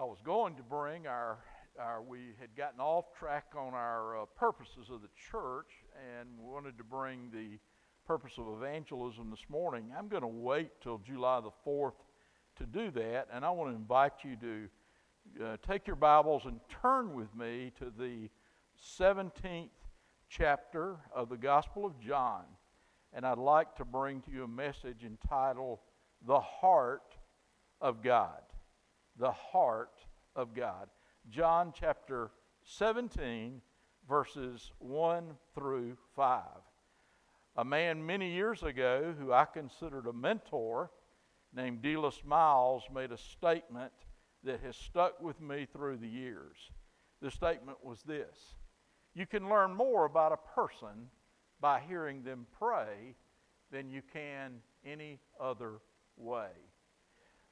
I was going to bring our, our we had gotten off track on our uh, purposes of the church and wanted to bring the purpose of evangelism this morning. I'm going to wait till July the 4th to do that, and I want to invite you to uh, take your Bibles and turn with me to the 17th chapter of the Gospel of John. And I'd like to bring to you a message entitled The Heart of God. The Heart of God. John chapter 17, verses 1 through 5. A man many years ago who I considered a mentor named Delis Miles made a statement that has stuck with me through the years. The statement was this You can learn more about a person by hearing them pray than you can any other way.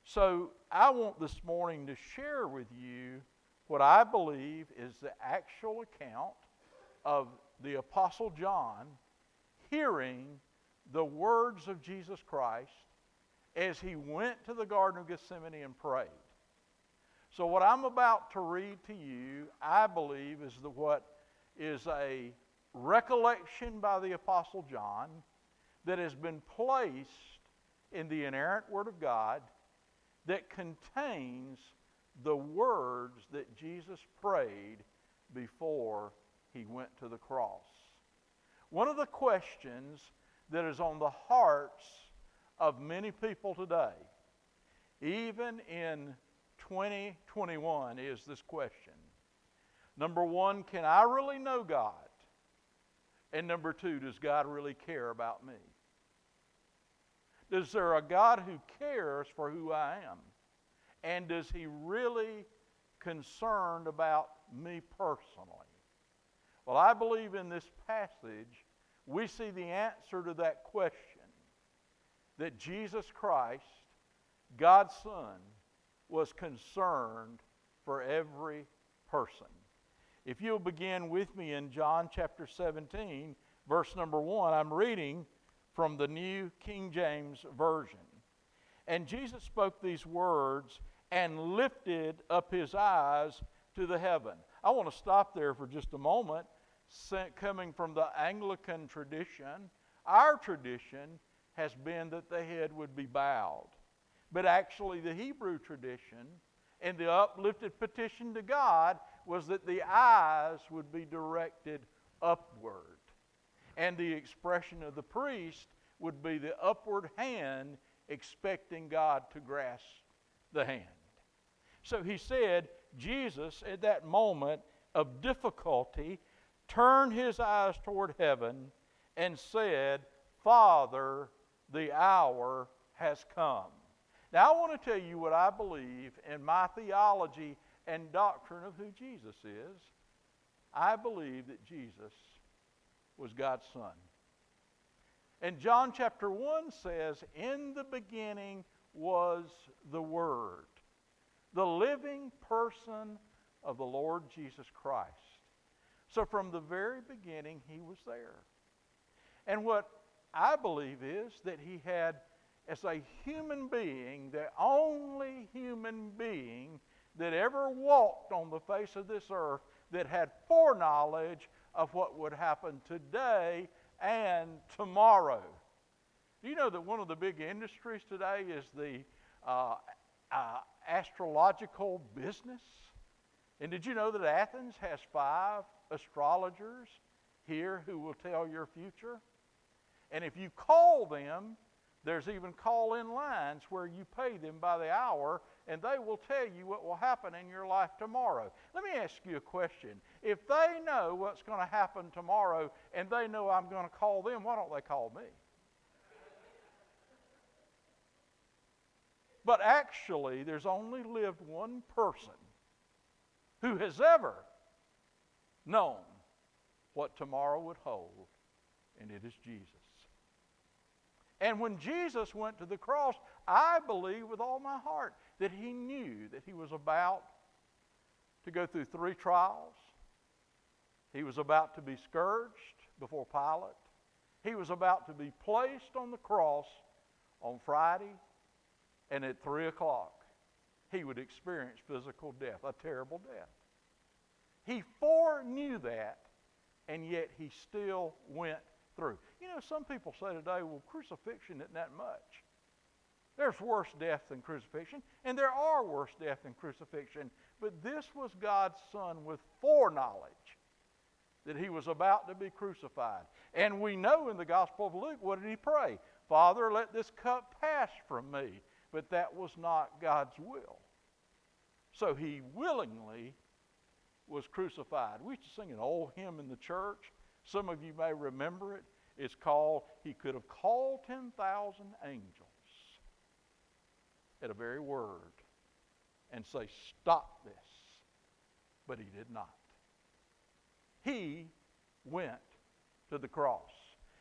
So I want this morning to share with you what I believe is the actual account of the Apostle John hearing the words of Jesus Christ as he went to the Garden of Gethsemane and prayed. So, what I'm about to read to you, I believe, is the, what is a recollection by the Apostle John that has been placed in the inerrant Word of God that contains the words that Jesus prayed before he went to the cross. One of the questions that is on the hearts of many people today, even in 2021, is this question. Number one, can I really know God? And number two, does God really care about me? Is there a God who cares for who I am? And does he really concerned about me personally? Well, I believe in this passage we see the answer to that question that Jesus Christ, God's Son, was concerned for every person. If you'll begin with me in John chapter 17, verse number 1, I'm reading from the New King James Version. And Jesus spoke these words and lifted up his eyes to the heaven. I want to stop there for just a moment. Coming from the Anglican tradition, our tradition has been that the head would be bowed. But actually, the Hebrew tradition and the uplifted petition to God was that the eyes would be directed upward and the expression of the priest would be the upward hand expecting God to grasp the hand. So he said, Jesus, at that moment of difficulty, turned his eyes toward heaven and said, Father, the hour has come. Now, I want to tell you what I believe in my theology and doctrine of who Jesus is. I believe that Jesus was God's Son. And John chapter 1 says, In the beginning was the Word, the living person of the Lord Jesus Christ. So from the very beginning, he was there. And what I believe is that he had, as a human being, the only human being that ever walked on the face of this earth that had foreknowledge of what would happen today and tomorrow. Do you know that one of the big industries today is the uh, uh, astrological business? And did you know that Athens has five astrologers here who will tell your future? And if you call them, there's even call in lines where you pay them by the hour and they will tell you what will happen in your life tomorrow. Let me ask you a question. If they know what's going to happen tomorrow and they know I'm going to call them, why don't they call me? But actually, there's only lived one person who has ever known what tomorrow would hold, and it is Jesus. And when Jesus went to the cross, I believe with all my heart that he knew that he was about to go through three trials. He was about to be scourged before Pilate. He was about to be placed on the cross on Friday and at 3 o'clock. he would experience physical death, a terrible death. He foreknew that, and yet he still went through. You know, some people say today, well, crucifixion isn't that much. There's worse death than crucifixion, and there are worse death than crucifixion. But this was God's Son with foreknowledge that he was about to be crucified. And we know in the Gospel of Luke, what did he pray? Father, let this cup pass from me. But that was not God's will. So he willingly was crucified. We used to sing an old hymn in the church. Some of you may remember it. It's called, He Could Have Called 10,000 Angels at a very word and say, Stop this. But he did not. He went to the cross.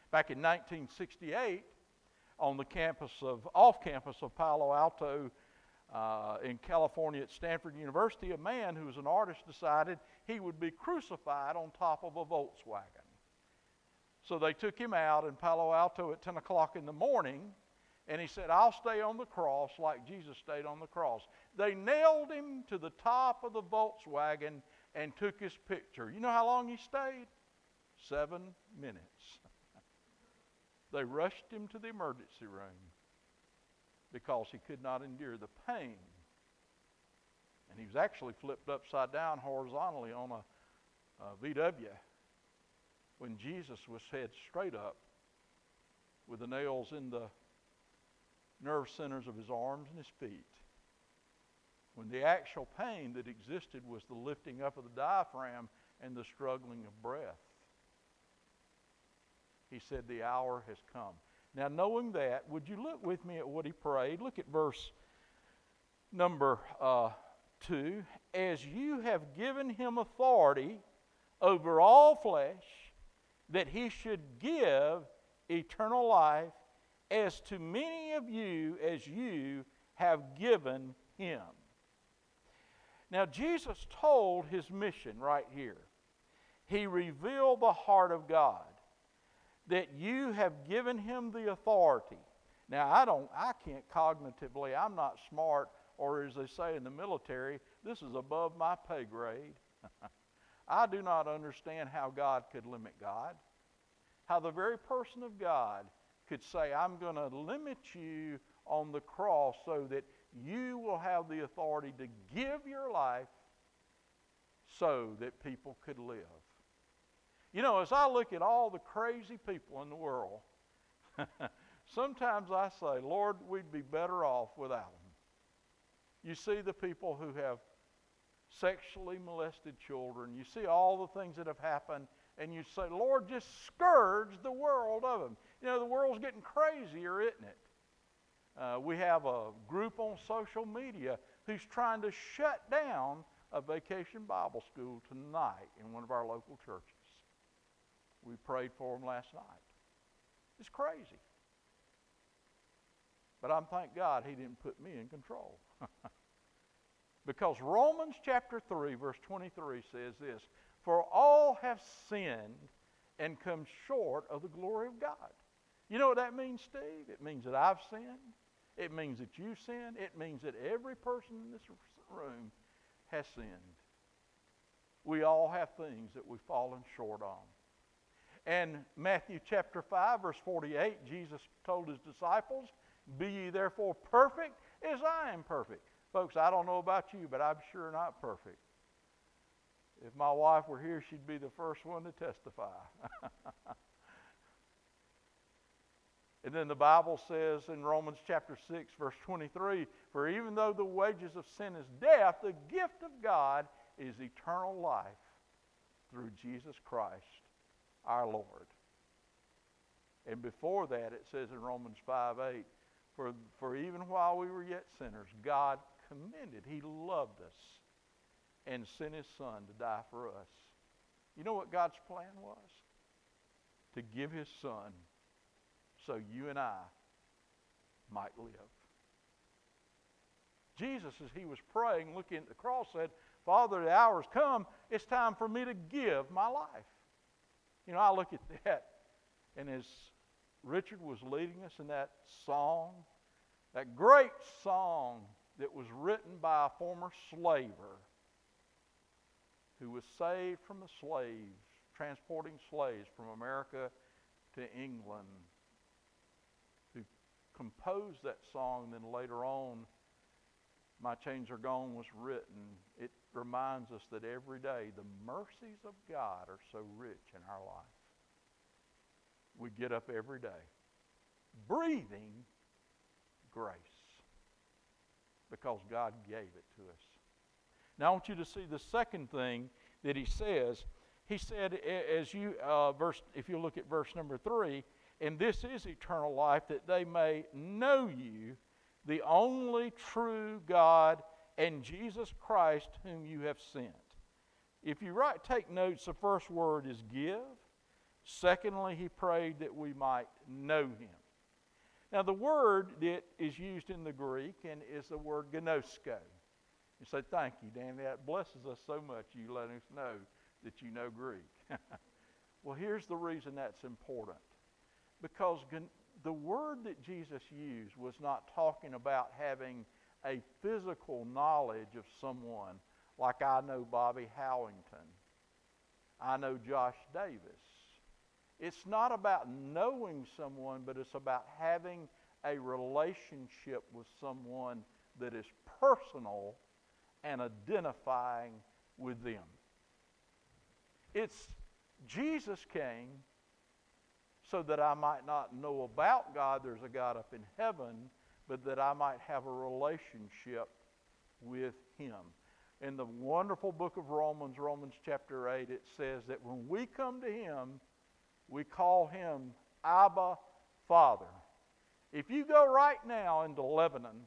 Back in 1968, on the campus of, off campus of Palo Alto uh, in California at Stanford University, a man who was an artist decided he would be crucified on top of a Volkswagen. So they took him out in Palo Alto at 10 o'clock in the morning, and he said, I'll stay on the cross like Jesus stayed on the cross. They nailed him to the top of the Volkswagen and took his picture. You know how long he stayed? Seven minutes. they rushed him to the emergency room because he could not endure the pain. And he was actually flipped upside down horizontally on a, a VW when Jesus was head straight up with the nails in the nerve centers of his arms and his feet. When the actual pain that existed was the lifting up of the diaphragm and the struggling of breath. He said, The hour has come. Now, knowing that, would you look with me at what he prayed? Look at verse number uh, 2. As you have given him authority over all flesh, that he should give eternal life as to many of you as you have given him. Now, Jesus told his mission right here. He revealed the heart of God that you have given him the authority. Now, I don't, I can't cognitively, I'm not smart, or as they say in the military, this is above my pay grade. I do not understand how God could limit God. How the very person of God could say, I'm going to limit you on the cross so that you will have the authority to give your life so that people could live. You know, as I look at all the crazy people in the world, sometimes I say, Lord, we'd be better off without them. You see the people who have sexually molested children, you see all the things that have happened, and you say, Lord, just scourge the world of them. You know, the world's getting crazier, isn't it? Uh, we have a group on social media who's trying to shut down a vacation Bible school tonight in one of our local churches. We prayed for them last night. It's crazy. But I'm thank God he didn't put me in control. because Romans chapter 3, verse 23 says this For all have sinned and come short of the glory of God. You know what that means, Steve? It means that I've sinned. It means that you sinned. It means that every person in this room has sinned. We all have things that we've fallen short on. And Matthew chapter 5, verse 48, Jesus told his disciples, Be ye therefore perfect as I am perfect. Folks, I don't know about you, but I'm sure not perfect. If my wife were here, she'd be the first one to testify. And then the Bible says in Romans chapter 6, verse 23 For even though the wages of sin is death, the gift of God is eternal life through Jesus Christ our Lord. And before that, it says in Romans 5 8, for, for even while we were yet sinners, God commended, He loved us and sent His Son to die for us. You know what God's plan was? To give His Son so you and I might live. Jesus, as he was praying, looking at the cross, said, Father, the hour's come. It's time for me to give my life. You know, I look at that, and as Richard was leading us in that song, that great song that was written by a former slaver who was saved from the slaves, transporting slaves from America to England, composed that song, then later on, My Chains Are Gone was written. It reminds us that every day the mercies of God are so rich in our life. We get up every day breathing grace because God gave it to us. Now I want you to see the second thing that he says. He said, as you uh, verse, if you look at verse number three, and this is eternal life, that they may know you, the only true God, and Jesus Christ, whom you have sent. If you write, take notes, the first word is give. Secondly, he prayed that we might know him. Now, the word that is used in the Greek and is the word gnosko. You say, Thank you, Danny. That blesses us so much. You let us know that you know Greek. well, here's the reason that's important. Because the word that Jesus used was not talking about having a physical knowledge of someone like I know Bobby Howington, I know Josh Davis. It's not about knowing someone, but it's about having a relationship with someone that is personal and identifying with them. It's Jesus came so that I might not know about God, there's a God up in heaven, but that I might have a relationship with Him. In the wonderful book of Romans, Romans chapter 8, it says that when we come to Him, we call Him Abba Father. If you go right now into Lebanon,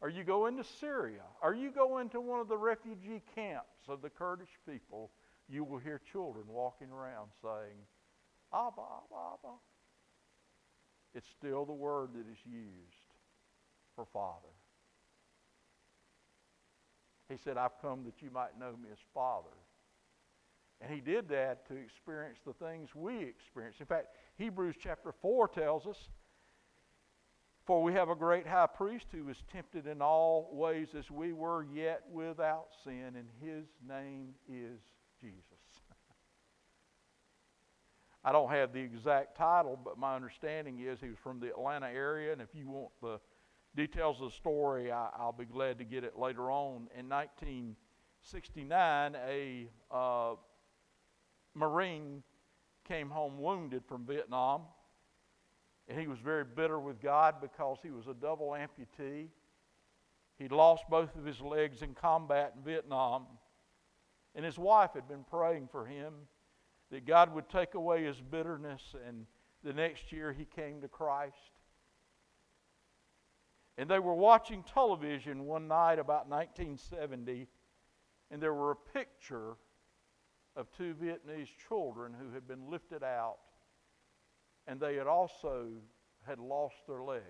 or you go into Syria, or you go into one of the refugee camps of the Kurdish people, you will hear children walking around saying, Abba, Abba, Abba. It's still the word that is used for Father. He said, I've come that you might know me as Father. And he did that to experience the things we experience. In fact, Hebrews chapter 4 tells us for we have a great high priest who was tempted in all ways as we were, yet without sin, and his name is Jesus. I don't have the exact title, but my understanding is he was from the Atlanta area, and if you want the details of the story, I, will be glad to get it later on. In 1969, a uh, Marine came home wounded from Vietnam and he was very bitter with God because he was a double amputee. He'd lost both of his legs in combat in Vietnam. And his wife had been praying for him that God would take away his bitterness. And the next year he came to Christ. And they were watching television one night about 1970, and there were a picture of two Vietnamese children who had been lifted out and they had also had lost their legs.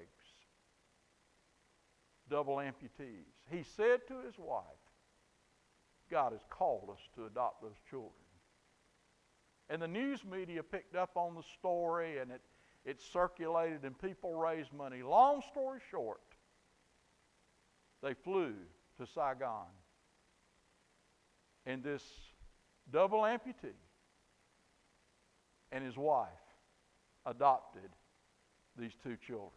Double amputees. He said to his wife, God has called us to adopt those children. And the news media picked up on the story and it, it circulated and people raised money. Long story short, they flew to Saigon. And this double amputee and his wife adopted these two children.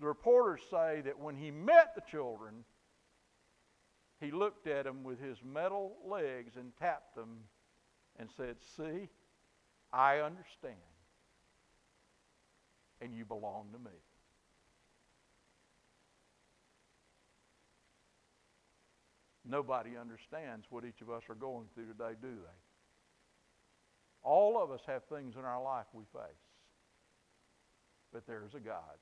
The reporters say that when he met the children, he looked at them with his metal legs and tapped them and said, See, I understand, and you belong to me. Nobody understands what each of us are going through today, do they? All of us have things in our life we face. But there's a God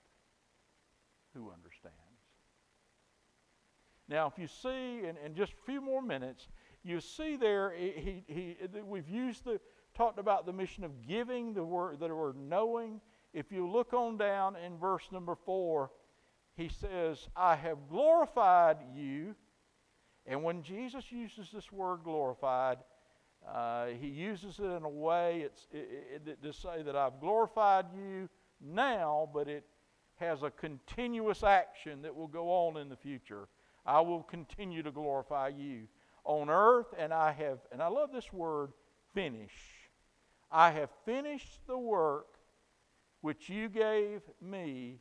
who understands. Now, if you see, in, in just a few more minutes, you see there, he, he, we've used the, talked about the mission of giving, the word, the word knowing. If you look on down in verse number four, he says, I have glorified you. And when Jesus uses this word glorified, uh, he uses it in a way it's, it, it, to say that I've glorified you now, but it has a continuous action that will go on in the future. I will continue to glorify you on earth, and I have, and I love this word, finish. I have finished the work which you gave me,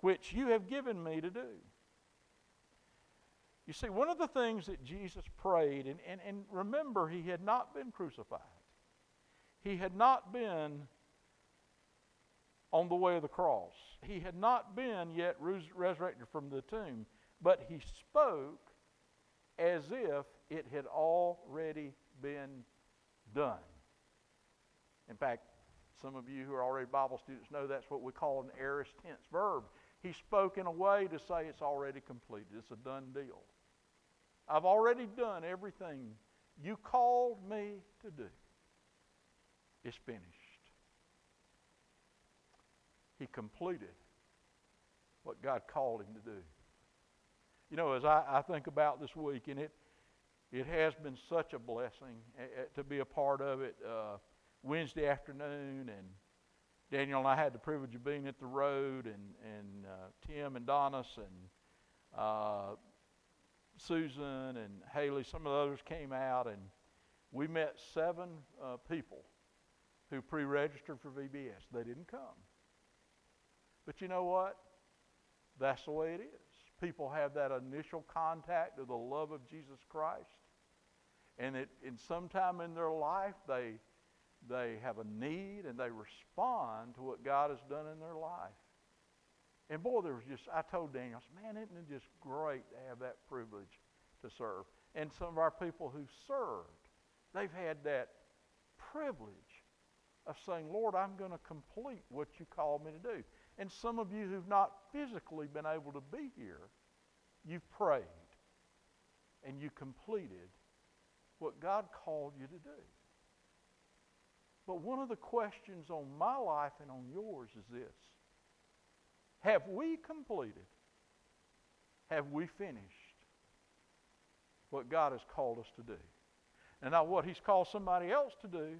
which you have given me to do. You see, one of the things that Jesus prayed, and, and, and remember, he had not been crucified. He had not been on the way of the cross. He had not been yet resurrected from the tomb, but he spoke as if it had already been done. In fact, some of you who are already Bible students know that's what we call an aorist tense verb. He spoke in a way to say it's already completed, it's a done deal. I've already done everything you called me to do. It's finished. He completed what God called him to do. You know, as I, I think about this week, and it, it has been such a blessing uh, to be a part of it. Uh, Wednesday afternoon, and Daniel and I had the privilege of being at the road, and and uh, Tim and Donis and uh, Susan and Haley, some of the others came out, and we met seven uh, people who pre-registered for VBS. They didn't come, but you know what? That's the way it is. People have that initial contact of the love of Jesus Christ, and it, in sometime in their life they they have a need and they respond to what God has done in their life. And boy, there was just, I told Daniel, man, isn't it just great to have that privilege to serve? And some of our people who served, they've had that privilege of saying, Lord, I'm going to complete what you called me to do. And some of you who've not physically been able to be here, you've prayed and you completed what God called you to do. But one of the questions on my life and on yours is this Have we completed? Have we finished what God has called us to do? And not what He's called somebody else to do,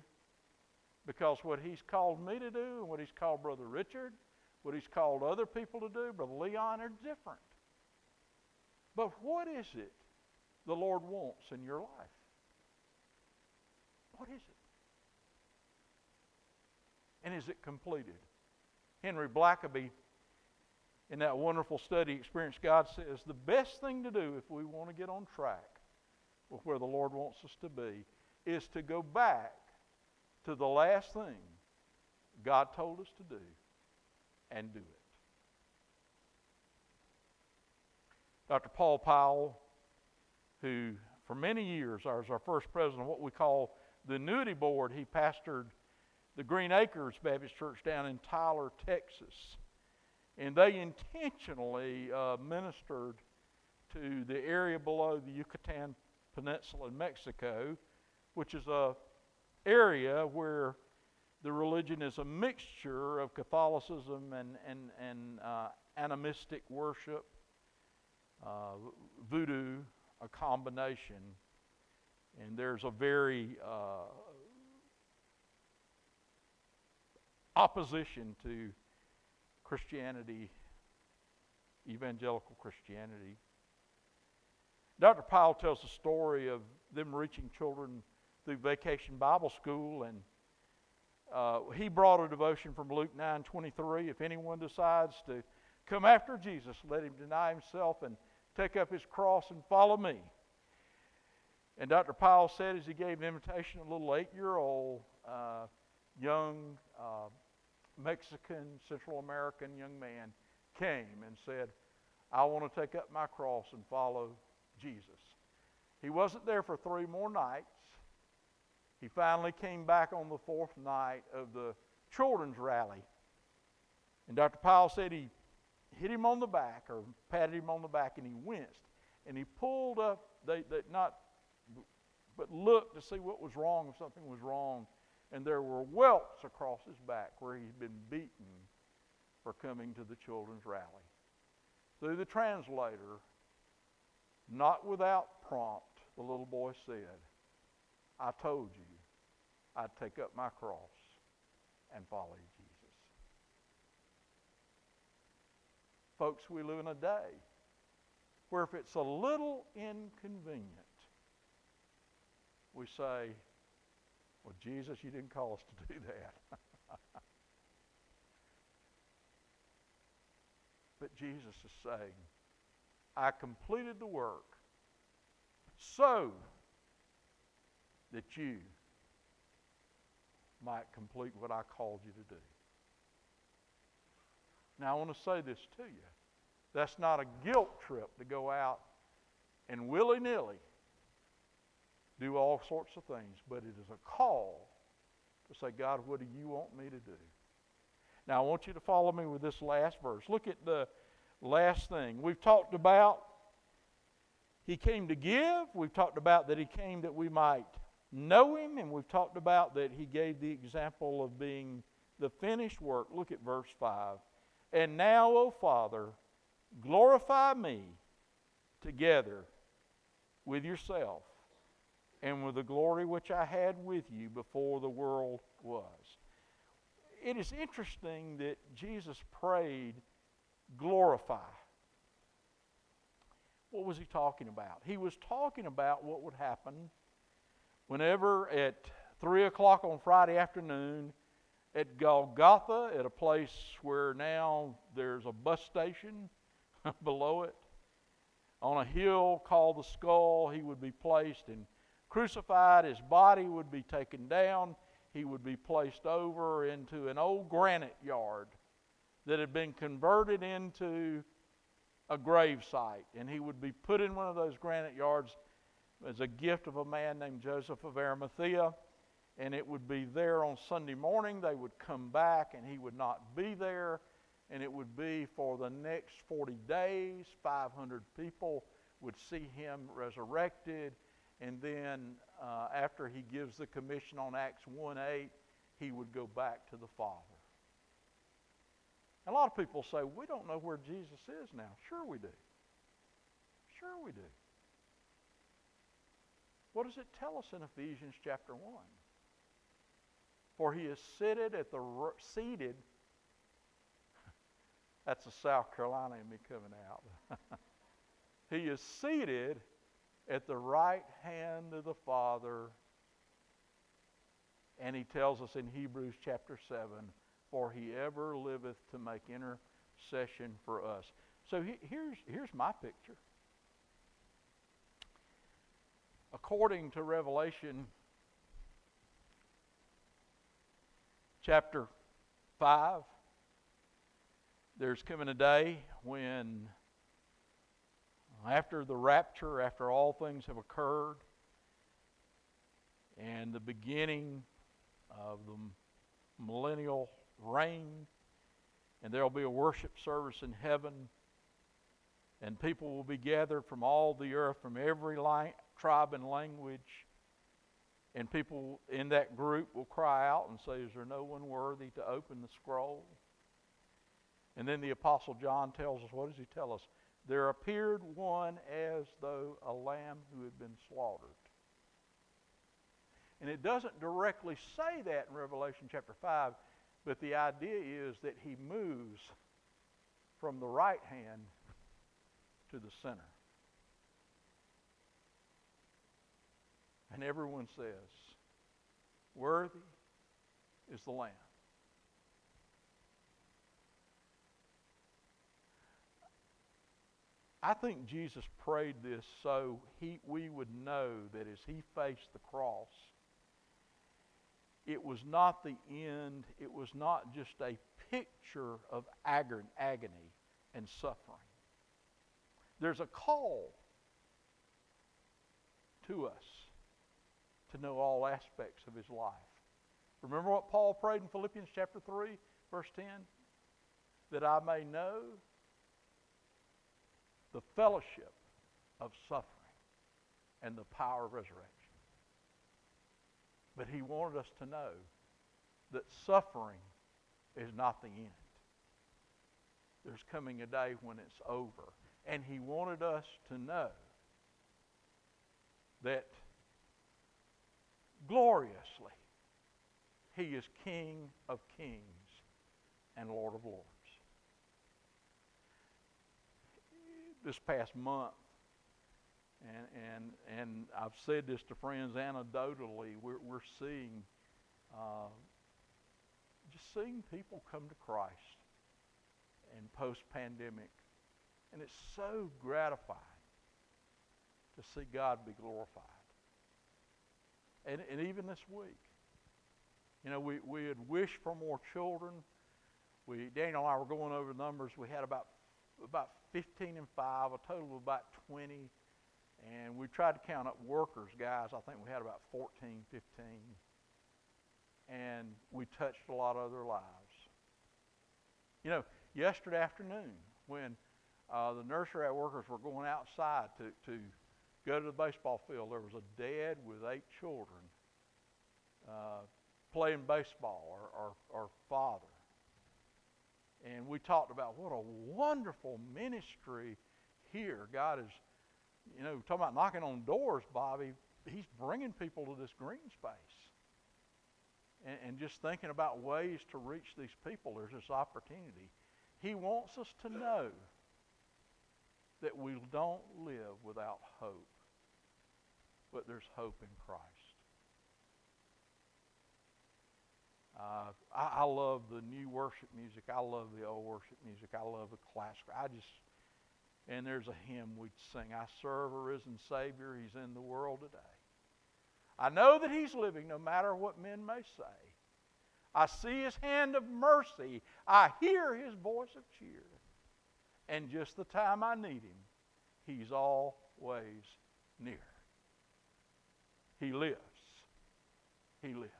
because what He's called me to do and what He's called Brother Richard, what He's called other people to do, Brother Leon, are different. But what is it the Lord wants in your life? What is it? And is it completed? Henry Blackaby, in that wonderful study, Experience God, says the best thing to do if we want to get on track with where the Lord wants us to be is to go back to the last thing God told us to do and do it. Dr. Paul Powell, who for many years was our first president of what we call the Annuity Board, he pastored the Green Acres Baptist Church down in Tyler, Texas. And they intentionally uh, ministered to the area below the Yucatan Peninsula in Mexico, which is a area where the religion is a mixture of Catholicism and, and, and uh, animistic worship, uh, voodoo, a combination. And there's a very uh, opposition to Christianity, evangelical Christianity. Dr. Powell tells the story of them reaching children through Vacation Bible School, and uh, he brought a devotion from Luke 9:23. If anyone decides to come after Jesus, let him deny himself and take up his cross and follow me. And Dr. Powell said as he gave an invitation, a little eight-year-old uh, young uh, Mexican, Central American young man came and said, I want to take up my cross and follow Jesus. He wasn't there for three more nights. He finally came back on the fourth night of the children's rally. And Dr. Powell said he hit him on the back or patted him on the back and he winced. And he pulled up, they, they not, but looked to see what was wrong, if something was wrong and there were welts across his back where he'd been beaten for coming to the children's rally. Through the translator, not without prompt, the little boy said, I told you I'd take up my cross and follow Jesus. folks, we live in a day where if it's a little inconvenient, we say, Well, Jesus, you didn't call us to do that. but Jesus is saying, I completed the work so that you might complete what I called you to do. Now, I want to say this to you. That's not a guilt trip to go out and willy nilly do all sorts of things, but it is a call to say, God, what do you want me to do? Now, I want you to follow me with this last verse. Look at the last thing. We've talked about He came to give, we've talked about that He came that we might know Him, and we've talked about that He gave the example of being the finished work. Look at verse 5. And now, O Father, glorify me together with yourself and with the glory which I had with you before the world was. It is interesting that Jesus prayed, glorify. What was he talking about? He was talking about what would happen whenever at 3 o'clock on Friday afternoon at Golgotha, at a place where now there's a bus station below it, on a hill called the skull, he would be placed and crucified. His body would be taken down. He would be placed over into an old granite yard that had been converted into a grave site. And he would be put in one of those granite yards as a gift of a man named Joseph of Arimathea. And it would be there on Sunday morning. They would come back, and he would not be there. And it would be for the next 40 days. 500 people would see him resurrected. And then uh, after he gives the commission on Acts 1 8, he would go back to the Father. A lot of people say, we don't know where Jesus is now. Sure, we do. Sure, we do. What does it tell us in Ephesians chapter 1? For he is seated at the seated. That's a South Carolina in me coming out. he is seated at the right hand of the Father. And he tells us in Hebrews chapter 7 For he ever liveth to make intercession for us. So he, here's, here's my picture. According to Revelation chapter 5, there's coming a day when, after the rapture, after all things have occurred, and the beginning of the millennial reign, and there will be a worship service in heaven, and people will be gathered from all the earth, from every tribe and language and people in that group will cry out and say, Is there no one worthy to open the scroll? And then the Apostle John tells us, What does he tell us? There appeared one as though a lamb who had been slaughtered. And it doesn't directly say that in Revelation chapter 5, but the idea is that he moves from the right hand to the center. And everyone says, Worthy is the Lamb. I think Jesus prayed this so he, we would know that as he faced the cross, it was not the end, it was not just a picture of agony and suffering. There's a call to us to know all aspects of his life. Remember what Paul prayed in Philippians chapter 3, verse 10? That I may know the fellowship of suffering and the power of resurrection. But he wanted us to know that suffering is not the end. There's coming a day when it's over. And he wanted us to know that gloriously. He is King of kings and Lord of lords. this past month, and, and, and I've said this to friends anecdotally, we're, we're seeing, uh, just seeing people come to Christ in post pandemic. And it's so gratifying to see God be glorified. And, and even this week, you know, we, we had wished for more children. We, Daniel and I were going over the numbers. We had about, about 15 and 5, a total of about 20. And we tried to count up workers, guys. I think we had about 14, 15. And we touched a lot of other lives. You know, yesterday afternoon, when uh, the nursery workers were going outside to, to go to the baseball field, there was a dad with eight children uh, playing baseball, or, or, or father. And we talked about what a wonderful ministry here. God is, you know, talking about knocking on doors, Bobby. He's bringing people to this green space. And, and just thinking about ways to reach these people, there's this opportunity. He wants us to know that we don't live without hope, but there's hope in Christ. Uh, I, I love the new worship music. I love the old worship music. I love the classical. I just, and there's a hymn we'd sing I serve a risen Savior. He's in the world today. I know that He's living no matter what men may say. I see His hand of mercy. I hear His voice of cheer. And just the time I need Him, He's always near. He lives. He lives.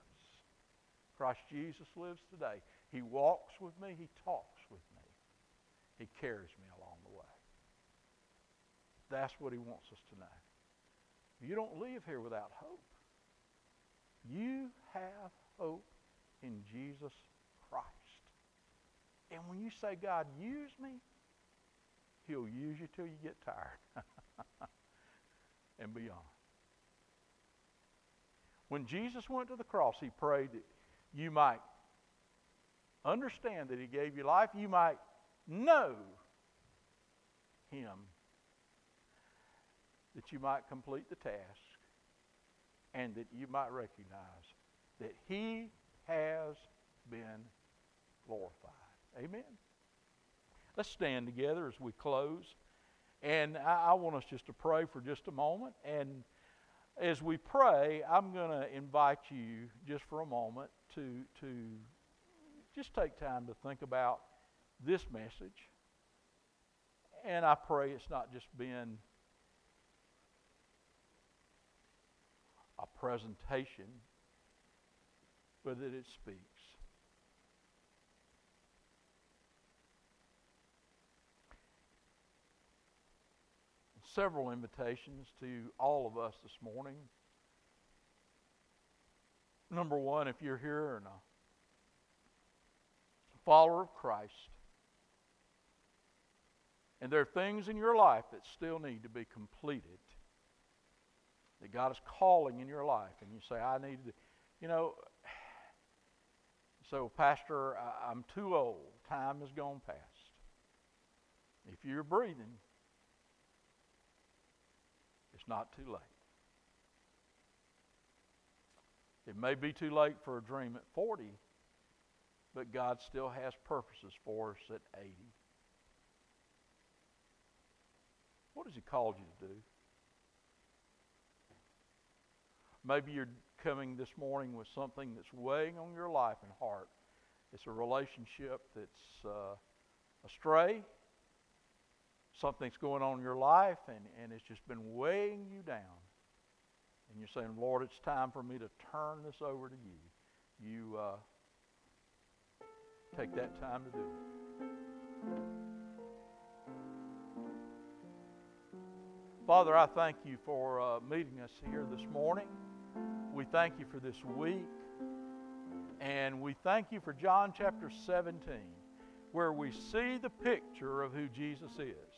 Christ Jesus lives today. He walks with me. He talks with me. He carries me along the way. That's what he wants us to know. You don't live here without hope. You have hope in Jesus Christ. And when you say, God, use me, he'll use you till you get tired and beyond. When Jesus went to the cross, he prayed that you might understand that He gave you life. You might know Him. That you might complete the task. And that you might recognize that He has been glorified. Amen. Let's stand together as we close. And I, I want us just to pray for just a moment. And as we pray, I'm going to invite you just for a moment to, to just take time to think about this message. And I pray it's not just been a presentation, but that it speaks. Several invitations to all of us this morning. Number one, if you're here and a follower of Christ, and there are things in your life that still need to be completed, that God is calling in your life, and you say, I need to, you know, so, Pastor, I'm too old. Time has gone past. If you're breathing, it's not too late. It may be too late for a dream at 40, but God still has purposes for us at 80. What has He called you to do? Maybe you're coming this morning with something that's weighing on your life and heart. It's a relationship that's uh, astray. Something's going on in your life, and, and it's just been weighing you down and you're saying, Lord, it's time for me to turn this over to you, you uh, take that time to do it. Father, I thank you for uh, meeting us here this morning. We thank you for this week. And we thank you for John chapter 17, where we see the picture of who Jesus is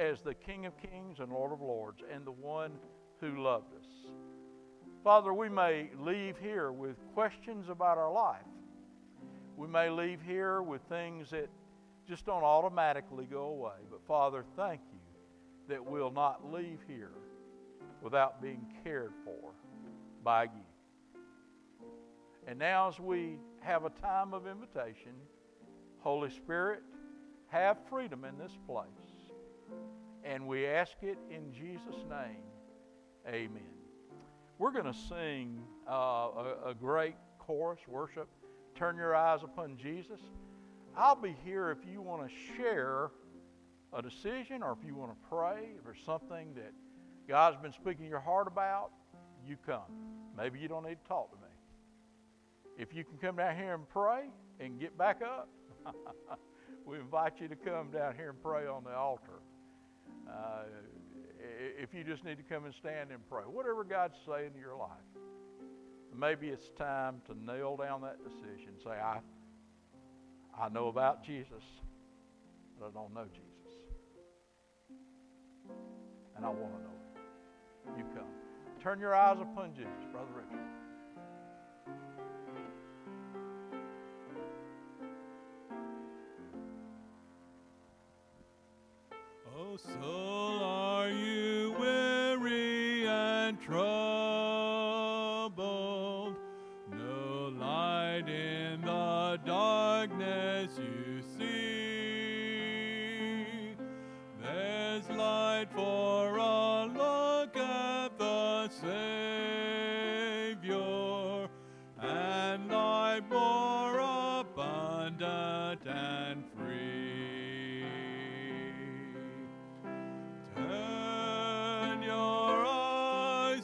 as the King of Kings and Lord of Lords and the one who loved us. Father, we may leave here with questions about our life. We may leave here with things that just don't automatically go away. But Father, thank you that we'll not leave here without being cared for by you. And now, as we have a time of invitation, Holy Spirit, have freedom in this place. And we ask it in Jesus' name. Amen. We're going to sing uh, a, a great chorus, worship. Turn your eyes upon Jesus. I'll be here if you want to share a decision or if you want to pray, or something that God's been speaking your heart about, you come. Maybe you don't need to talk to me. If you can come down here and pray and get back up, we invite you to come down here and pray on the altar. Uh, if you just need to come and stand and pray, whatever God's saying in your life, maybe it's time to nail down that decision. Say, I, I know about Jesus, but I don't know Jesus. And I want to know him. You come. Turn your eyes upon Jesus, Brother Richard. Oh, soul, are you weary and troubled? No light in the darkness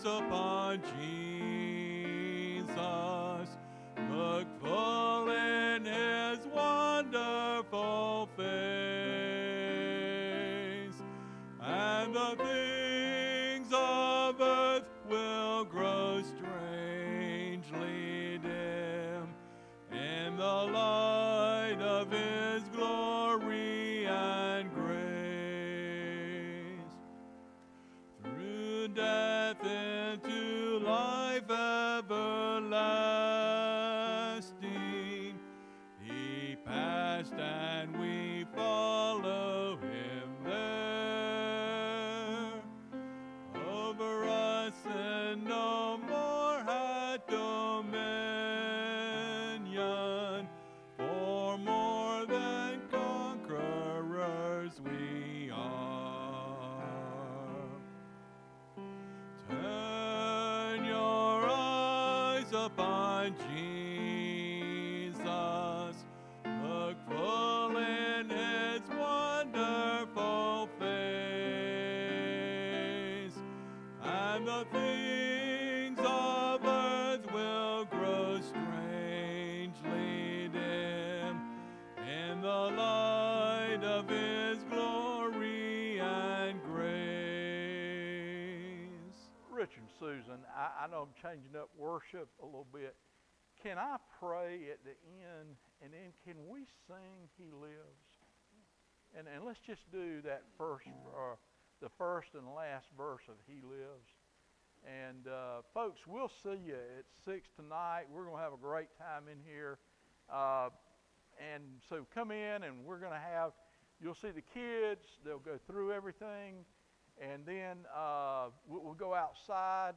upon Jesus. Susan, I, I know I'm changing up worship a little bit. Can I pray at the end and then can we sing He Lives? And, and let's just do that first, uh, the first and last verse of He Lives. And uh, folks, we'll see you at 6 tonight. We're going to have a great time in here. Uh, and so come in and we're going to have, you'll see the kids, they'll go through everything. And then uh, we'll, we'll go outside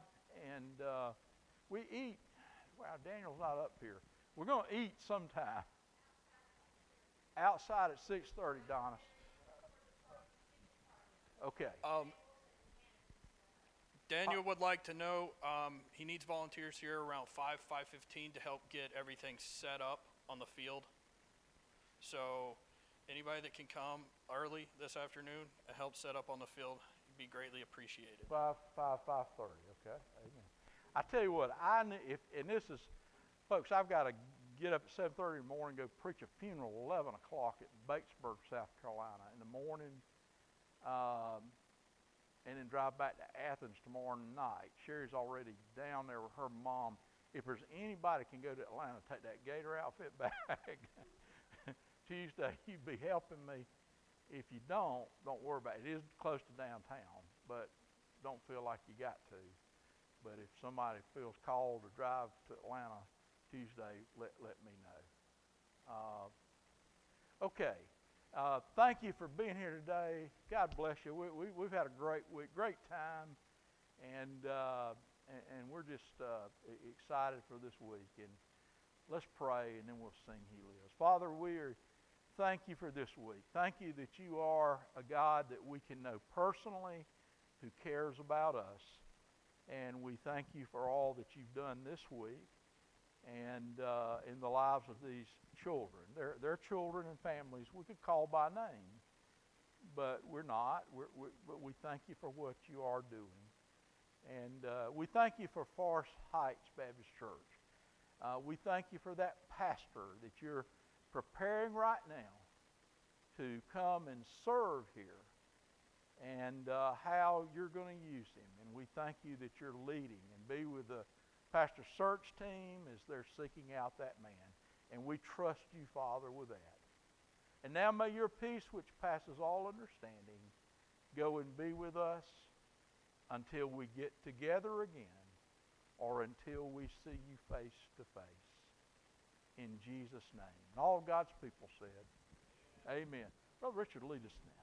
and uh, we eat. Wow, Daniel's not up here. We're going to eat sometime. Outside at 6.30, Donna. Okay. Um, Daniel would like to know, um, he needs volunteers here around five, five fifteen to help get everything set up on the field. So, anybody that can come early this afternoon and help set up on the field would be greatly appreciated. Five, five, five thirty. Okay. Amen. I tell you what, I if and this is, folks, I've got to get up at seven thirty in the morning, and go preach a funeral eleven o'clock at Batesburg, South Carolina in the morning, um, and then drive back to Athens tomorrow night. Sherry's already down there with her mom. If there's anybody can go to Atlanta, take that Gator outfit back. Tuesday, you'd be helping me. If you don't, don't worry about it. It is close to downtown, but don't feel like you got to. But if somebody feels called to drive to Atlanta Tuesday, let, let me know. Uh, okay. Uh, thank you for being here today. God bless you. We, we, we've had a great week, great time, and, uh, and, and we're just uh, excited for this week. And let's pray, and then we'll sing He Lives. Father, we are, thank you for this week. Thank you that you are a God that we can know personally who cares about us. And we thank you for all that you've done this week and uh, in the lives of these children. They're children and families we could call by name, but we're not. We're, we but we thank you for what you are doing. And uh, we thank you for Forest Heights Baptist Church. Uh, we thank you for that pastor that you're preparing right now to come and serve here and uh, how you're going to use him. And we thank you that you're leading and be with the pastor search team as they're seeking out that man. And we trust you, Father, with that. And now may your peace, which passes all understanding, go and be with us until we get together again or until we see you face to face. In Jesus' name. And all God's people said, Amen. Brother Richard, lead us now.